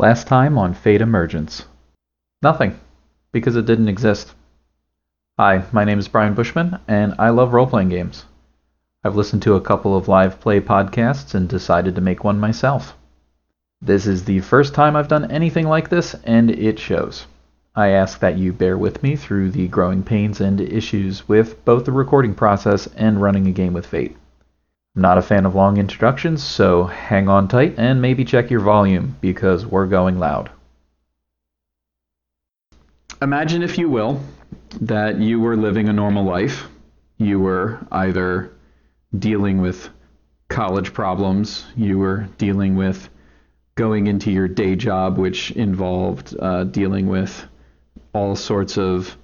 Last time on Fate Emergence. Nothing, because it didn't exist. Hi, my name is Brian Bushman, and I love role playing games. I've listened to a couple of live play podcasts and decided to make one myself. This is the first time I've done anything like this, and it shows. I ask that you bear with me through the growing pains and issues with both the recording process and running a game with Fate. Not a fan of long introductions, so hang on tight and maybe check your volume because we're going loud. Imagine, if you will, that you were living a normal life. You were either dealing with college problems, you were dealing with going into your day job, which involved uh, dealing with all sorts of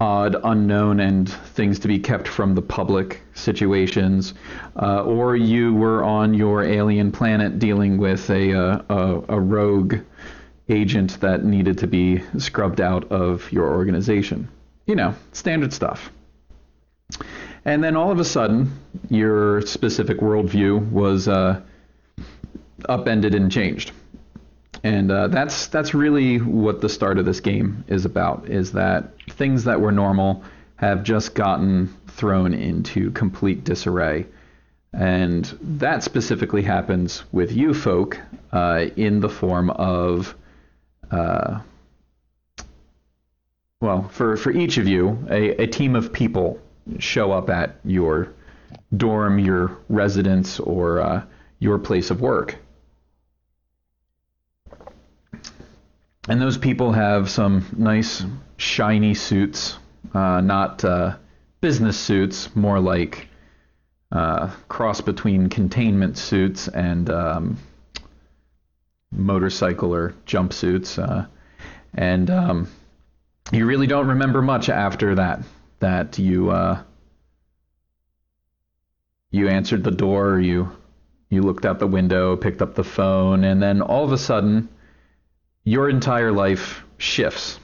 odd, unknown, and things to be kept from the public situations, uh, or you were on your alien planet dealing with a, uh, a, a rogue agent that needed to be scrubbed out of your organization. You know, standard stuff. And then all of a sudden, your specific worldview was uh, upended and changed. And uh, that's that's really what the start of this game is about. Is that things that were normal have just gotten thrown into complete disarray, and that specifically happens with you folk uh, in the form of, uh, well, for for each of you, a, a team of people show up at your dorm, your residence, or uh, your place of work and those people have some nice shiny suits, uh, not uh, business suits, more like uh, cross between containment suits and um, motorcycle or jumpsuits. Uh, and um, you really don't remember much after that. That you uh, you answered the door, you you looked out the window, picked up the phone, and then all of a sudden your entire life shifts.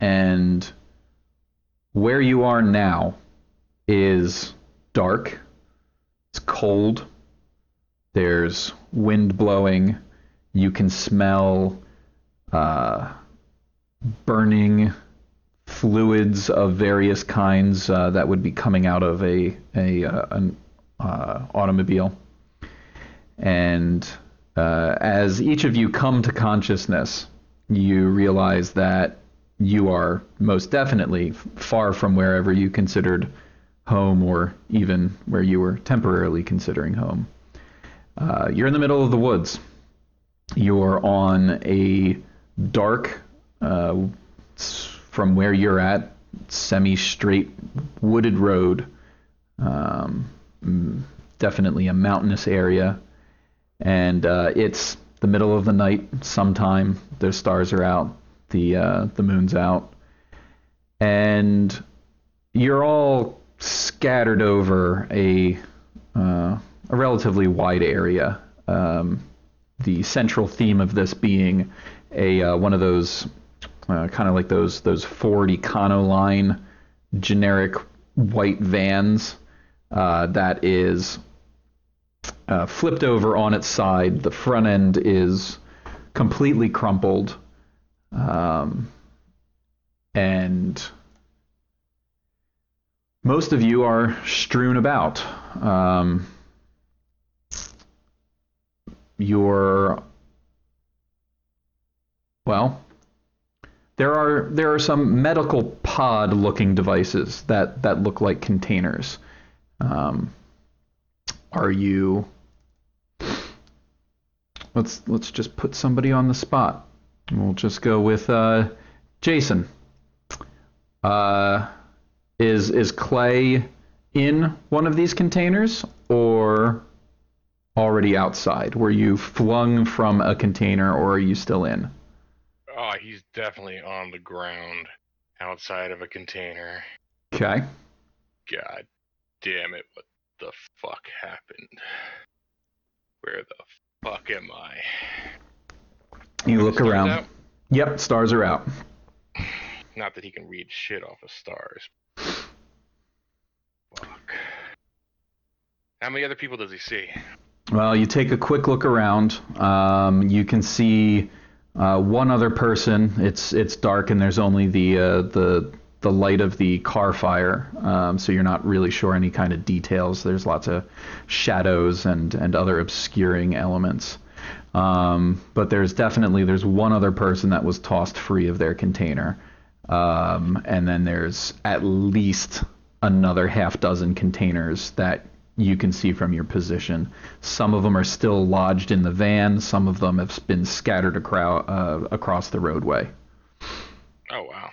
And where you are now is dark, it's cold, there's wind blowing, you can smell uh, burning fluids of various kinds uh, that would be coming out of a, a uh, an uh, automobile. And uh, as each of you come to consciousness, you realize that you are most definitely far from wherever you considered home or even where you were temporarily considering home. Uh, you're in the middle of the woods. You're on a dark, uh, from where you're at, semi straight wooded road. Um, definitely a mountainous area and uh, it's the middle of the night sometime. The stars are out, the uh, the moon's out, and you're all scattered over a uh, a relatively wide area. Um, the central theme of this being a uh, one of those uh, kind of like those those Ford Econoline generic white vans uh, that is uh, flipped over on its side. The front end is completely crumpled. Um, and most of you are strewn about. Um, you're well there are there are some medical pod looking devices that that look like containers um, are you let's let's just put somebody on the spot. We'll just go with uh, Jason. Uh, is is Clay in one of these containers or already outside? Were you flung from a container or are you still in? Oh, he's definitely on the ground outside of a container. Okay. God damn it, what the fuck happened? Where the fuck am I? You look around. Out? Yep, stars are out. Not that he can read shit off of stars. Fuck. How many other people does he see? Well, you take a quick look around. Um, you can see uh, one other person. It's it's dark and there's only the uh, the the light of the car fire, um, so you're not really sure any kind of details. There's lots of shadows and and other obscuring elements. Um, but there's definitely there's one other person that was tossed free of their container, um, and then there's at least another half dozen containers that you can see from your position. Some of them are still lodged in the van. Some of them have been scattered acro- uh, across the roadway. Oh wow.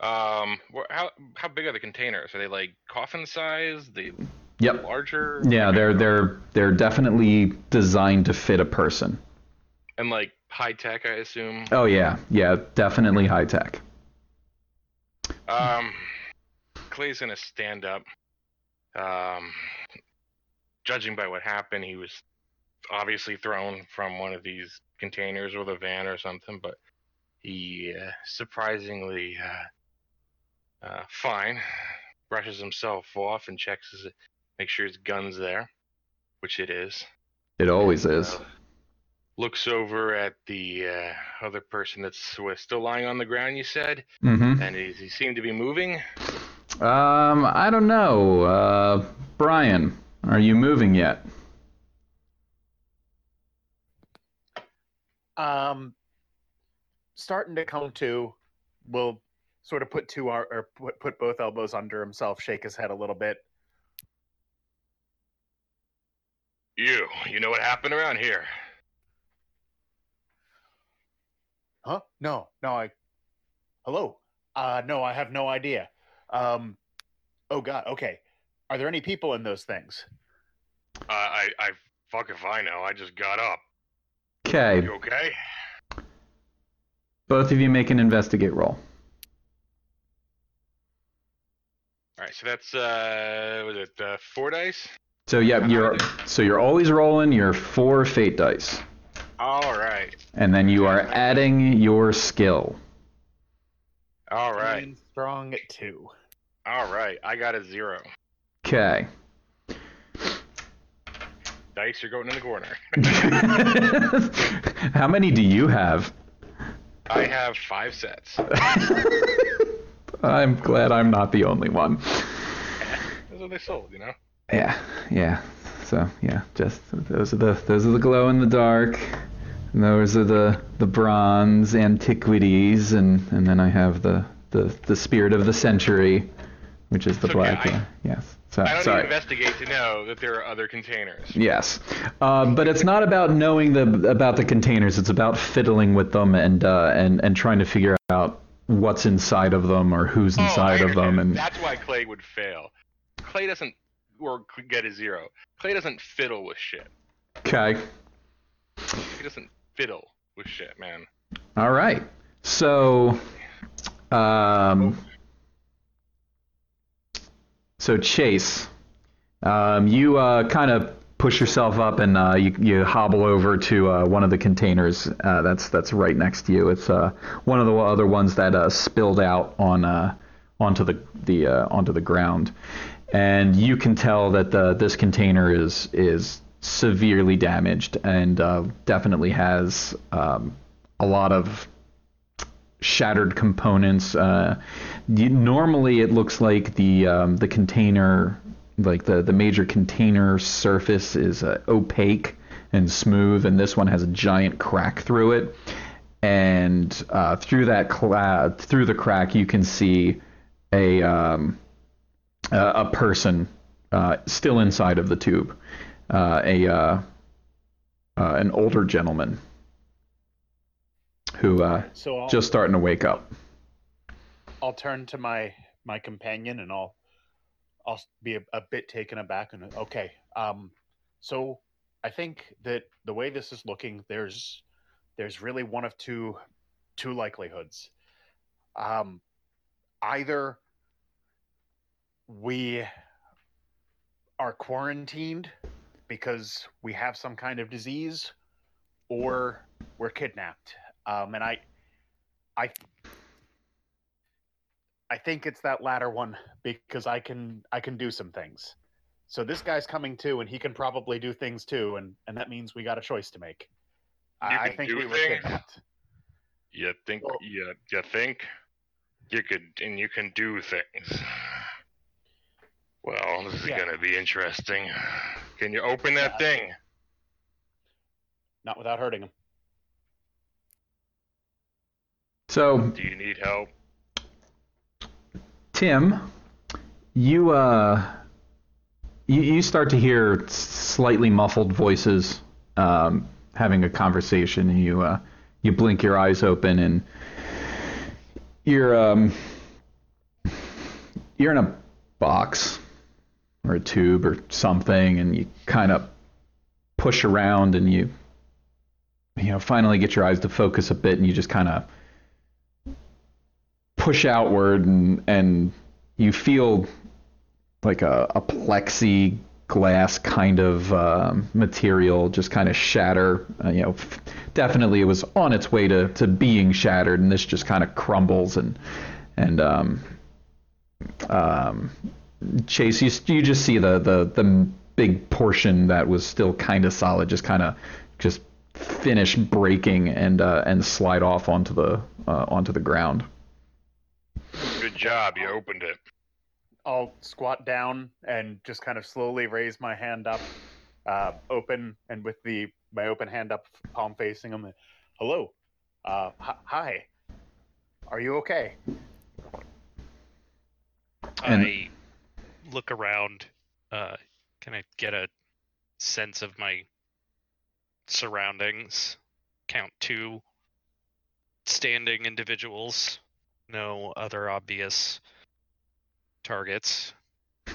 Um, how how big are the containers? Are they like coffin size? They Yep. larger? Yeah, they're they're they're definitely designed to fit a person. and like high tech, I assume. Oh yeah, yeah, definitely high tech. Um, Clay's gonna stand up. Um, judging by what happened, he was obviously thrown from one of these containers or the van or something, but he uh, surprisingly uh, uh, fine. Brushes himself off and checks his, make sure his gun's there, which it is. It always is. Uh, looks over at the uh, other person that's still lying on the ground. You said, Mm-hmm. and he, he seemed to be moving. Um, I don't know. Uh, Brian, are you moving yet? Um, starting to come to, will sort of put two ar- or put, put both elbows under himself, shake his head a little bit. You, you know what happened around here? Huh? No, no, I. Hello. Uh, no, I have no idea. Um, oh God. Okay. Are there any people in those things? Uh, I, I, fuck if I know. I just got up. Okay, You okay? both of you make an investigate roll. All right, so that's uh, was it uh, four dice? So yep, you're so you're always rolling your four fate dice, All right, and then you are adding your skill. all right, Feeling Strong at two. all right. I got a zero. Okay. Dice, you're going in the corner. How many do you have? I have five sets. I'm glad I'm not the only one. That's what they sold, you know. Yeah, yeah. So yeah, just those are the those are the glow in the dark. And those are the the bronze antiquities, and and then I have the the the spirit of the century, which is the okay, black. I- yes. So I don't sorry. investigate to know that there are other containers. Yes, uh, but it's not about knowing the about the containers. It's about fiddling with them and uh, and and trying to figure out what's inside of them or who's Oh, inside of them. And that's why Clay would fail. Clay doesn't or get a zero. Clay doesn't fiddle with shit. okay, He doesn't fiddle with shit, man. all right. So, um, so Chase, um, you uh, kind of push yourself up and uh, you, you hobble over to uh, one of the containers uh, that's that's right next to you. It's uh, one of the other ones that uh, spilled out on uh, onto the the onto the ground, and you can tell that the this container is is severely damaged and definitely has um, a lot of shattered components. You, normally, it looks like the um, the container, like the the major container surface, is uh, opaque and smooth, and this one has a giant crack through it. And uh, through that cla- through the crack, you can see a um, a, a person uh, still inside of the tube, uh, a uh, uh, an older gentleman who uh, So just starting to wake up. I'll turn to my my companion and I'll I'll be a, a bit taken aback and okay. Um, so I think that the way this is looking, there's there's really one of two two likelihoods. Um, either we are quarantined because we have some kind of disease, or we're kidnapped. Um, and I, I I think it's that latter one because I can I can do some things. so this guy's coming too, and he can probably do things too, and and that means we got a choice to make. You I, I think do we were things? kidnapped. You think Well- you you think you could and you can do things. Well, this is Yeah. gonna be interesting. Can you open that Yeah. thing? Not without hurting him. So Do you need help? Tim, you uh, you, you start to hear slightly muffled voices um, having a conversation, and you uh, you blink your eyes open, and you're um, you're in a box or a tube or something, and you kind of push around, and you you know finally get your eyes to focus a bit, and you just kind of push outward and and you feel like a, a plexiglass kind of um, material just kind of shatter. Uh, you know, f- definitely it was on its way to, to being shattered, and this just kind of crumbles and and um, um, Chase, you you just see the the the big portion that was still kind of solid, just kind of just finish breaking and uh, and slide off onto the uh, onto the ground. Good job, you opened it. I'll squat down and just kind of slowly raise my hand up, uh, open, and with the my open hand up, palm facing him. Hello, uh, h- hi. Are you okay? And- I look around. Uh, can I get a sense of my surroundings? Count two standing individuals. No other obvious targets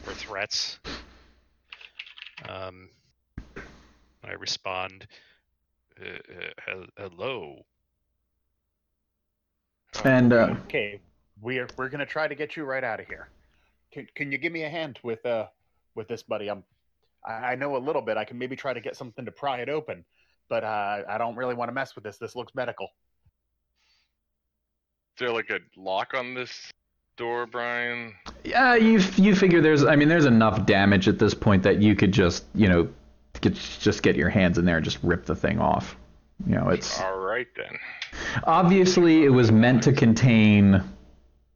or threats. Um, I respond. Uh, uh, hello. And uh, Okay, we're we're gonna try to get you right out of here. Can can you give me a hand with uh with this, buddy? I'm I, I know a little bit. I can maybe try to get something to pry it open, but uh, I don't really want to mess with this. This looks medical. Is there like a lock on this door, Brian? Yeah, you you figure there's I mean there's enough damage at this point that you could just you know get, just get your hands in there and just rip the thing off. You know, it's All right then. obviously it was meant to contain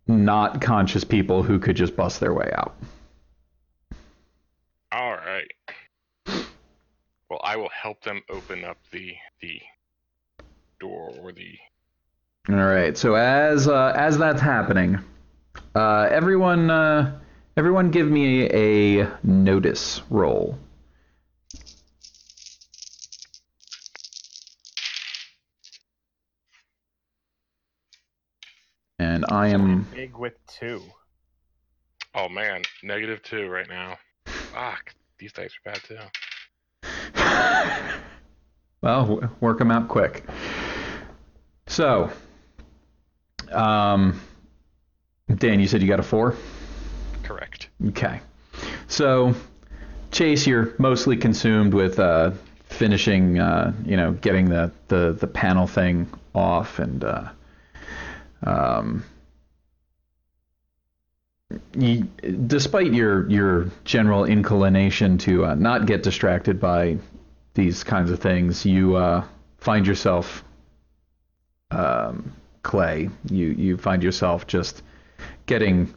not conscious people who could just bust their way out. All right. Well, I will help them open up the the door or the. All right. So as uh, as that's happening, uh, everyone uh, everyone give me a notice roll. And I am Big with two. Oh man, negative two right now. Fuck, these dice are bad too. well, work them out quick. So, um, Dan, you said you got a four. Correct. Okay. So, Chase, you're mostly consumed with uh, finishing, uh, you know, getting the, the, the panel thing off, and uh, um, you, despite your your general inclination to uh, not get distracted by these kinds of things, you uh, find yourself um, clay. You you find yourself just getting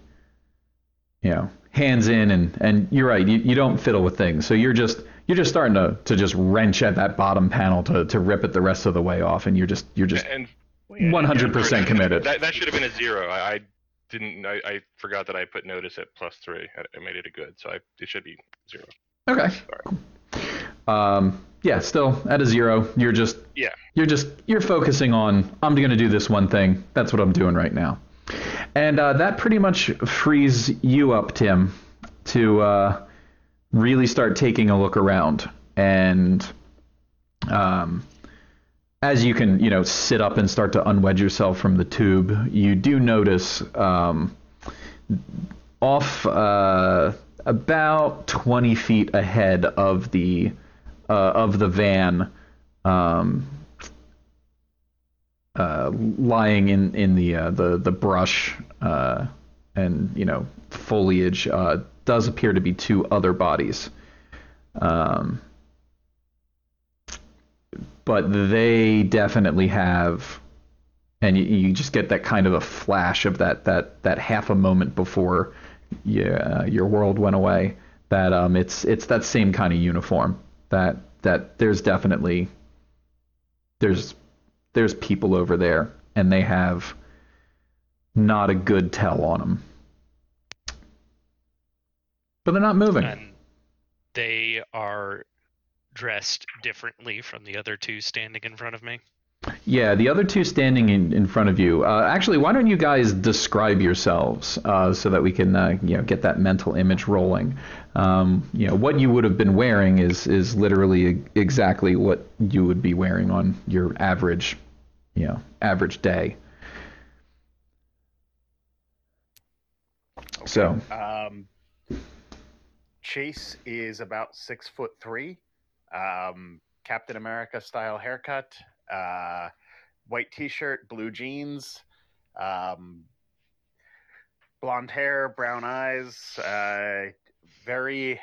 you know hands in and and you're right you, you don't fiddle with things so you're just you're just starting to to just wrench at that bottom panel to to rip it the rest of the way off and you're just you're just 100% committed That that should have been a zero. I, I didn't. I, I forgot that I put notice at plus three. I, I made it a good, so I, it should be zero. okay um yeah still at a zero. You're just Yeah. you're just you're focusing on i'm going to do this one thing. That's what i'm doing right now. And uh, that pretty much frees you up tim to uh, really start taking a look around. And um, as you can you know sit up and start to unwedge yourself from the tube you do notice um, off uh, about 20 feet ahead of the uh, of the van um, uh, lying in in the uh, the the brush uh, and you know foliage uh, does appear to be two other bodies. Um, but they definitely have, and you, you just get that kind of a flash of that that that half a moment before yeah, your world went away. That um, it's it's that same kind of uniform. That that there's definitely there's there's people over there, and they have not a good tell on them. But they're not moving. And they are dressed differently from the other two standing in front of me. Yeah, the other two standing in, in front of you. Uh, actually, why don't you guys describe yourselves uh, so that we can uh, you know get that mental image rolling? Um, you know what you would have been wearing is is literally exactly what you would be wearing on your average, you know, average day. So Um, Chase is about six foot three, um, Captain America style haircut, uh, white T-shirt, blue jeans, um, blonde hair, brown eyes, uh, very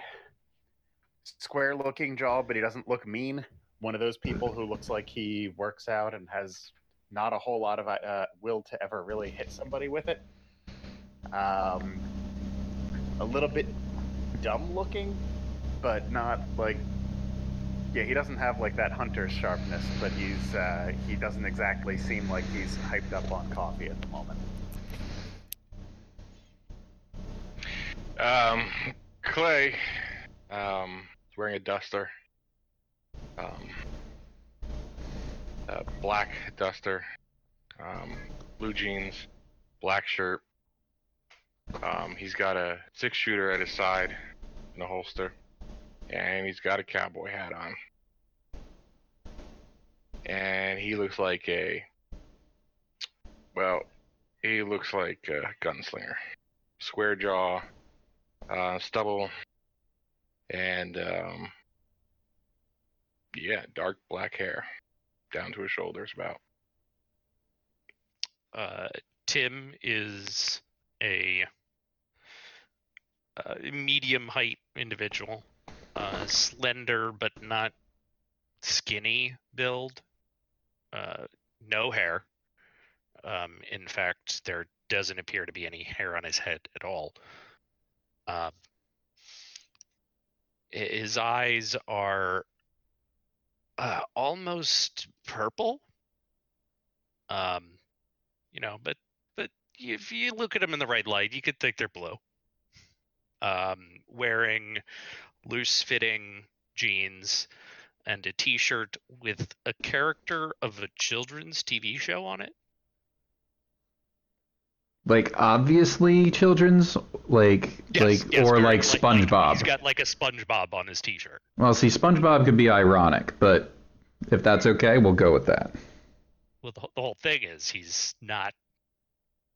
square looking jaw, but he doesn't look mean. One of those people who looks like he works out and has not a whole lot of uh, will to ever really hit somebody with it. Um, a little bit dumb looking, but not like. Yeah, he doesn't have like that hunter's sharpness, but he's uh, he doesn't exactly seem like he's hyped up on coffee at the moment. Um, Clay, um, is wearing a duster. Um, a black duster, um, blue jeans, black shirt. Um, he's got a six shooter at his side in a holster, and he's got a cowboy hat on. And he looks like a, well, he looks like a gunslinger. Square jaw, uh, stubble, and um, yeah, dark black hair down to his shoulders about. Uh, Tim is a, uh medium height individual, uh, slender but not skinny build, uh, no hair. Um, in fact, there doesn't appear to be any hair on his head at all. Um, his eyes are uh, almost purple. Um, you know, but but if you look at them in the right light, you could think they're blue. Um, wearing loose-fitting jeans and a T-shirt with a character of a children's TV show on it. like obviously children's like Yes, like yes, or like SpongeBob. he's got like a SpongeBob on his T-shirt. Well, see, SpongeBob could be ironic, but if that's okay, we'll go with that. well the, the whole thing is he's not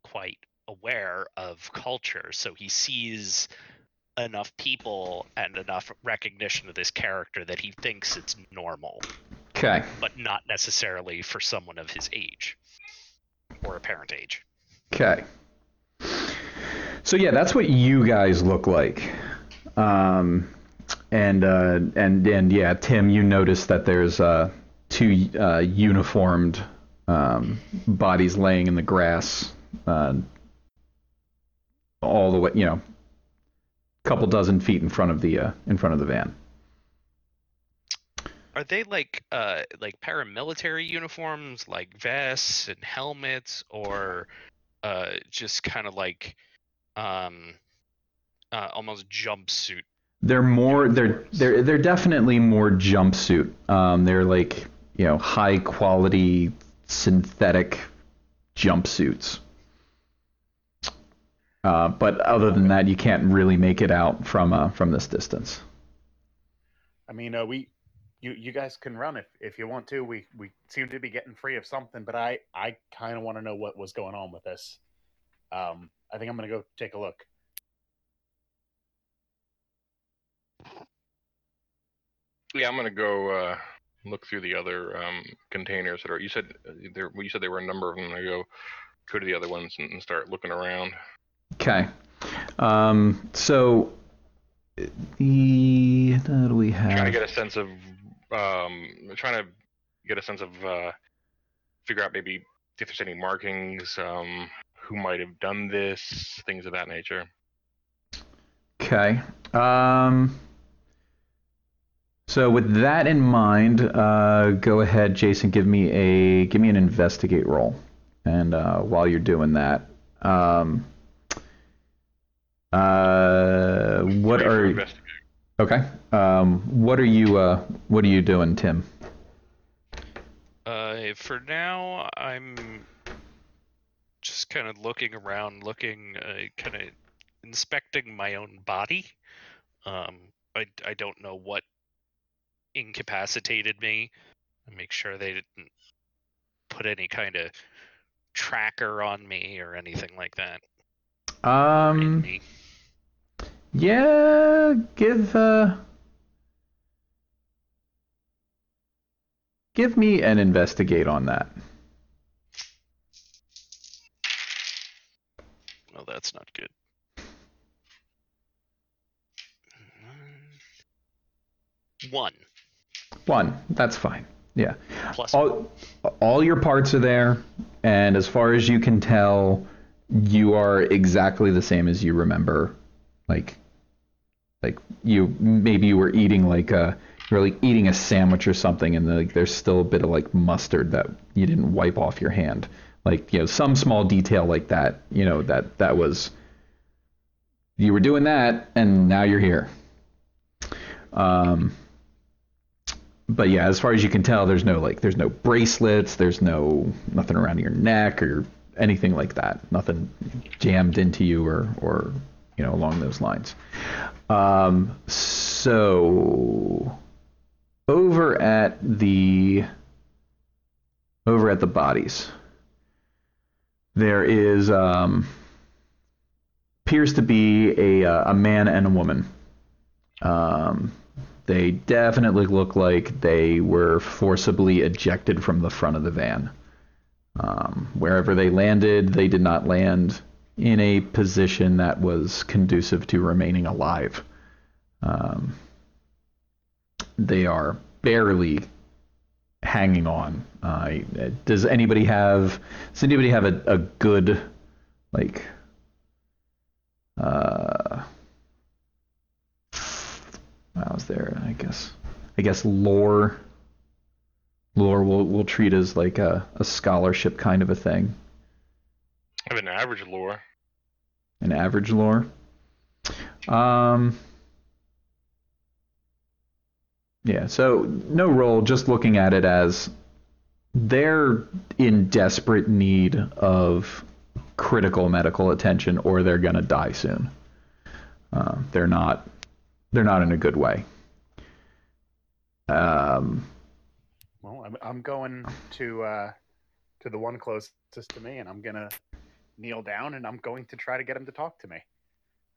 quite aware of culture so he sees enough people and enough recognition of this character that he thinks it's normal Okay. but not necessarily for someone of his age or apparent age Okay. So yeah, that's what you guys look like. Um, and uh, and and yeah, Tim, you notice that there's uh, two uh, uniformed um, bodies laying in the grass, uh, all the way, you know, couple dozen feet in front of the uh, in front of the van. are they like uh like paramilitary uniforms like vests and helmets or uh just kind of like um uh, almost jumpsuit They're more. They're they're they're definitely more jumpsuit. Um, they're like you know high quality synthetic jumpsuits. Uh, but other than that, you can't really make it out from uh, from this distance. I mean, uh, we, you, you guys can run if if you want to. We we seem to be getting free of something, but I I kind of want to know what was going on with this. Um, I think I'm gonna go take a look. Yeah, I'm gonna go uh, look through the other um, containers that are. You said uh, there. You said there were a number of them. I'm go go to the other ones and, and start looking around. Okay. Um, so the what do we have? Trying to get a sense of, um, trying to get a sense of, uh, figure out maybe if there's any markings, um, who might have done this, things of that nature. Okay. Um, so with that in mind, uh, go ahead, Jason. Give me a give me an investigate roll, and uh, while you're doing that, um, uh, what are okay? Um, what are you uh, what are you doing, Tim? Uh, for now, I'm just kind of looking around, looking, uh, kind of inspecting my own body. Um, I, I don't know what incapacitated me. I make sure they didn't put any kind of tracker on me or anything like that. Um. Yeah, give uh, give me an investigate on that. Oh, that's not good. One One, that's fine. Yeah. plus all all your parts are there and as far as you can tell you are exactly the same as you remember like like you maybe you were eating like a you were like eating a sandwich or something and like there's still a bit of like mustard that you didn't wipe off your hand like you know some small detail like that you know that that was you were doing that and now you're here um but yeah, as far as you can tell, there's no like there's no bracelets, there's no nothing around your neck or anything like that. Nothing jammed into you or or you know along those lines. Um, so over at the over at the bodies, there is um, appears to be a uh, a man and a woman. Um, they definitely look like they were forcibly ejected from the front of the van. Um, wherever they landed, they did not land in a position that was conducive to remaining alive. Um, they are barely hanging on. Uh, does anybody have? Does anybody have a, a good, like, uh, was there? I guess. I guess lore. Lore will will treat as like a, a scholarship kind of a thing. I have an average lore. An average lore. Um. Yeah. So no roll. Just looking at it as they're in desperate need of critical medical attention, or they're gonna die soon. Uh, they're not they're not in a good way. Um, Well, I'm, I'm going to uh, to the one closest to me, and I'm gonna kneel down, and I'm going to try to get him to talk to me.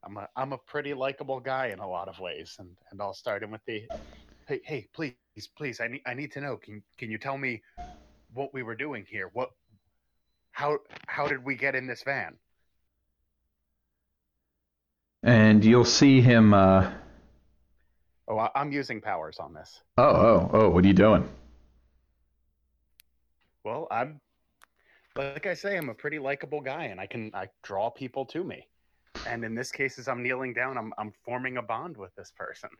I'm a I'm a pretty likable guy in a lot of ways, and and I'll start him with the, hey hey please please I need I need to know can can you tell me what we were doing here? What how how did we get in this van? and you'll see him. Uh, Oh, I, I'm using powers on this. oh, oh, oh! What are you doing? Well, I'm like I say, I'm a pretty likable guy, and I can I draw people to me. And in this case, as I'm kneeling down, I'm I'm forming a bond with this person.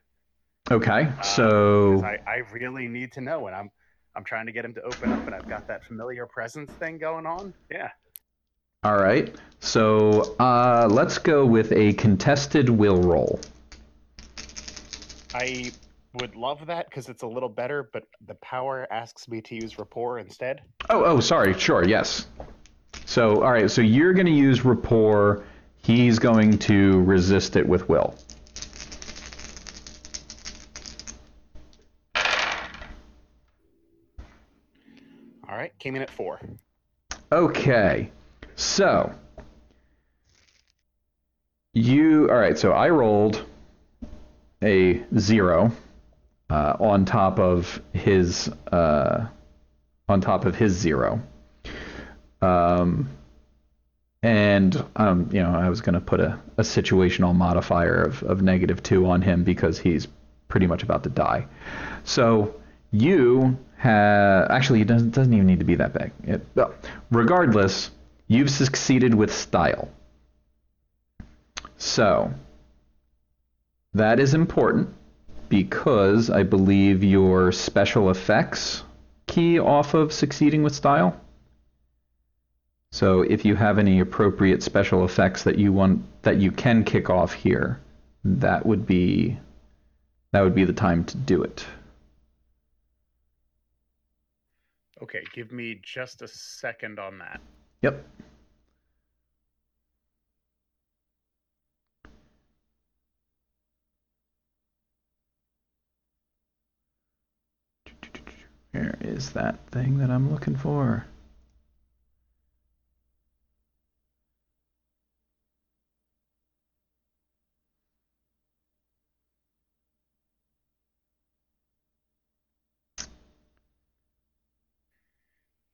Okay, Uh, so I, I really need to know, and I'm I'm trying to get him to open up, and I've got that familiar presence thing going on. Yeah. all right. So uh, let's go with a contested will roll. I would love that because it's a little better, but the power asks me to use rapport instead. Oh, oh, sorry. Sure, yes. So, all right. So you're going to use rapport. He's going to resist it with will. All right, came in at four. Okay. So you all right, so I rolled a 0 uh, on top of his uh, on top of his 0. Um and um, you know, I was going to put a, a situational modifier of, of negative two on him because he's pretty much about to die. So you have actually it doesn't, doesn't even need to be that big. It, well, regardless, you've succeeded with style. So that is important because I believe your special effects key off of succeeding with style. So if you have any appropriate special effects that you want that you can kick off here, that would be that would be the time to do it. Okay, give me just a second on that. Yep. Where is that thing that I'm looking for?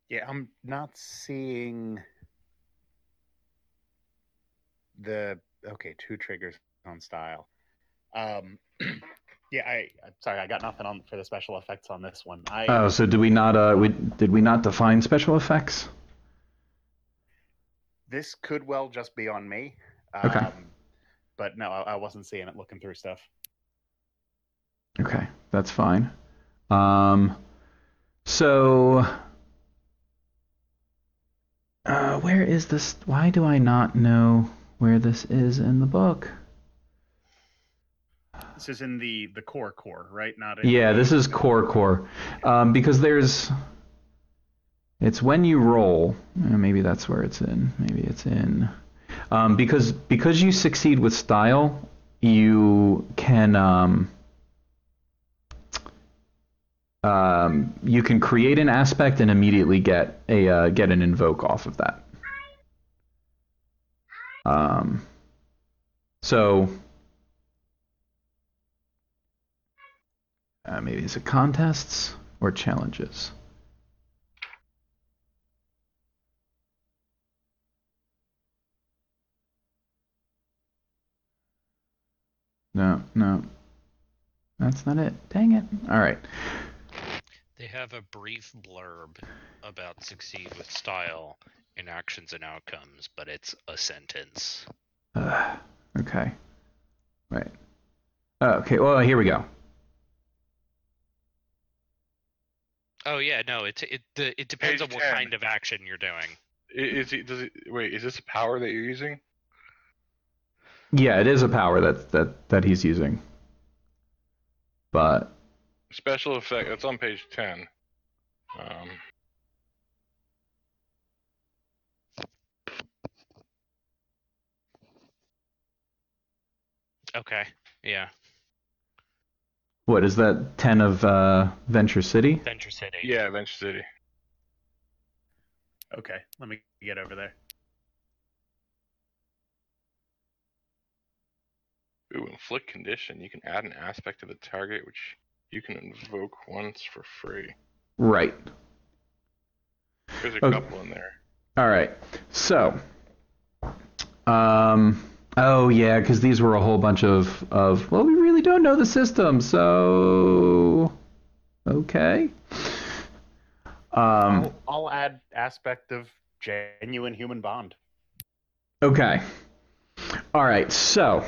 Yeah, I'm not seeing the okay two triggers on style. Um, yeah, I I'm sorry, I got nothing on for the special effects on this one. I Oh, so did we not uh we did we not define special effects? this could well just be on me. Okay. Um, but no, I, I wasn't seeing it looking through stuff. Okay, that's fine. Um, so, uh, where is this? Why do I not know where this is in the book? This is in the the core core, right? Not in Yeah, this is core core, um, because there's. It's when you roll. uh, Maybe that's where it's in. Maybe it's in. Um, because because you succeed with style, you can um, um, you can create an aspect and immediately get a uh, get an invoke off of that. Um, so uh, maybe is it contests or challenges? No, no. That's not it. Dang it. All right. They have a brief blurb about succeed with style in actions and outcomes, but it's a sentence. Uh, okay. Right. Uh, okay, well, here we go. Oh yeah, no, it it the, it depends Page on what 10. kind of action you're doing. Is it? Does it? Wait, is this a power that you're using? Yeah, it is a power that that that he's using. But Special effect. That's on page ten. Um, Okay, yeah, what is that? Ten of uh, Venture City. Venture City. yeah, Venture City. Okay, let me get over there. Ooh, inflict condition. You can add an aspect to the target, which you can invoke once for free. Right. There's a Okay. couple in there. All right. So, um, oh yeah, because these were a whole bunch of of well, we really don't know the system, so okay. Um, I'll, I'll add aspect of genuine human bond. Okay. All right. So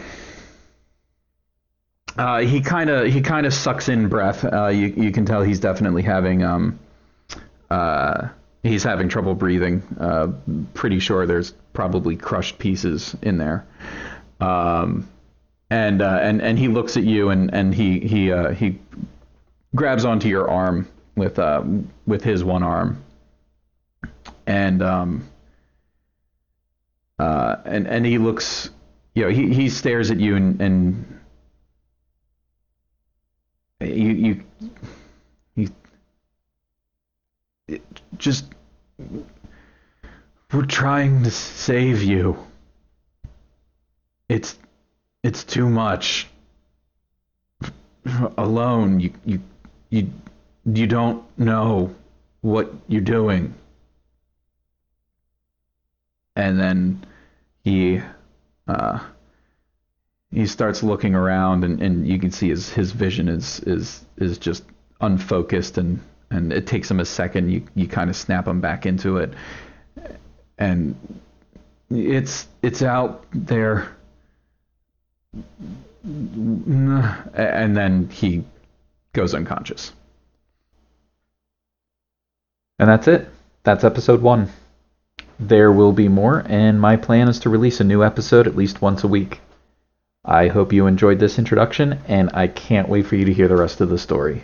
uh, he kind of he kind of sucks in breath. Uh, you you can tell he's definitely having um uh he's having trouble breathing. Uh, pretty sure there's probably crushed pieces in there. Um, and uh, and and he looks at you and and he he uh, he grabs onto your arm with uh with his one arm. And um uh, and and he looks, you know, he, he stares at you and and you you you it just we're trying to save you. It's it's too much. Alone, you you you you don't know what you're doing. and then he uh, he starts looking around, and, and you can see his his vision is is is just unfocused, and and it takes him a second. You you kind of snap him back into it, and it's it's out there and then he goes unconscious. And that's it. That's episode one. There will be more, and my plan is to release a new episode at least once a week. I hope you enjoyed this introduction, and I can't wait for you to hear the rest of the story.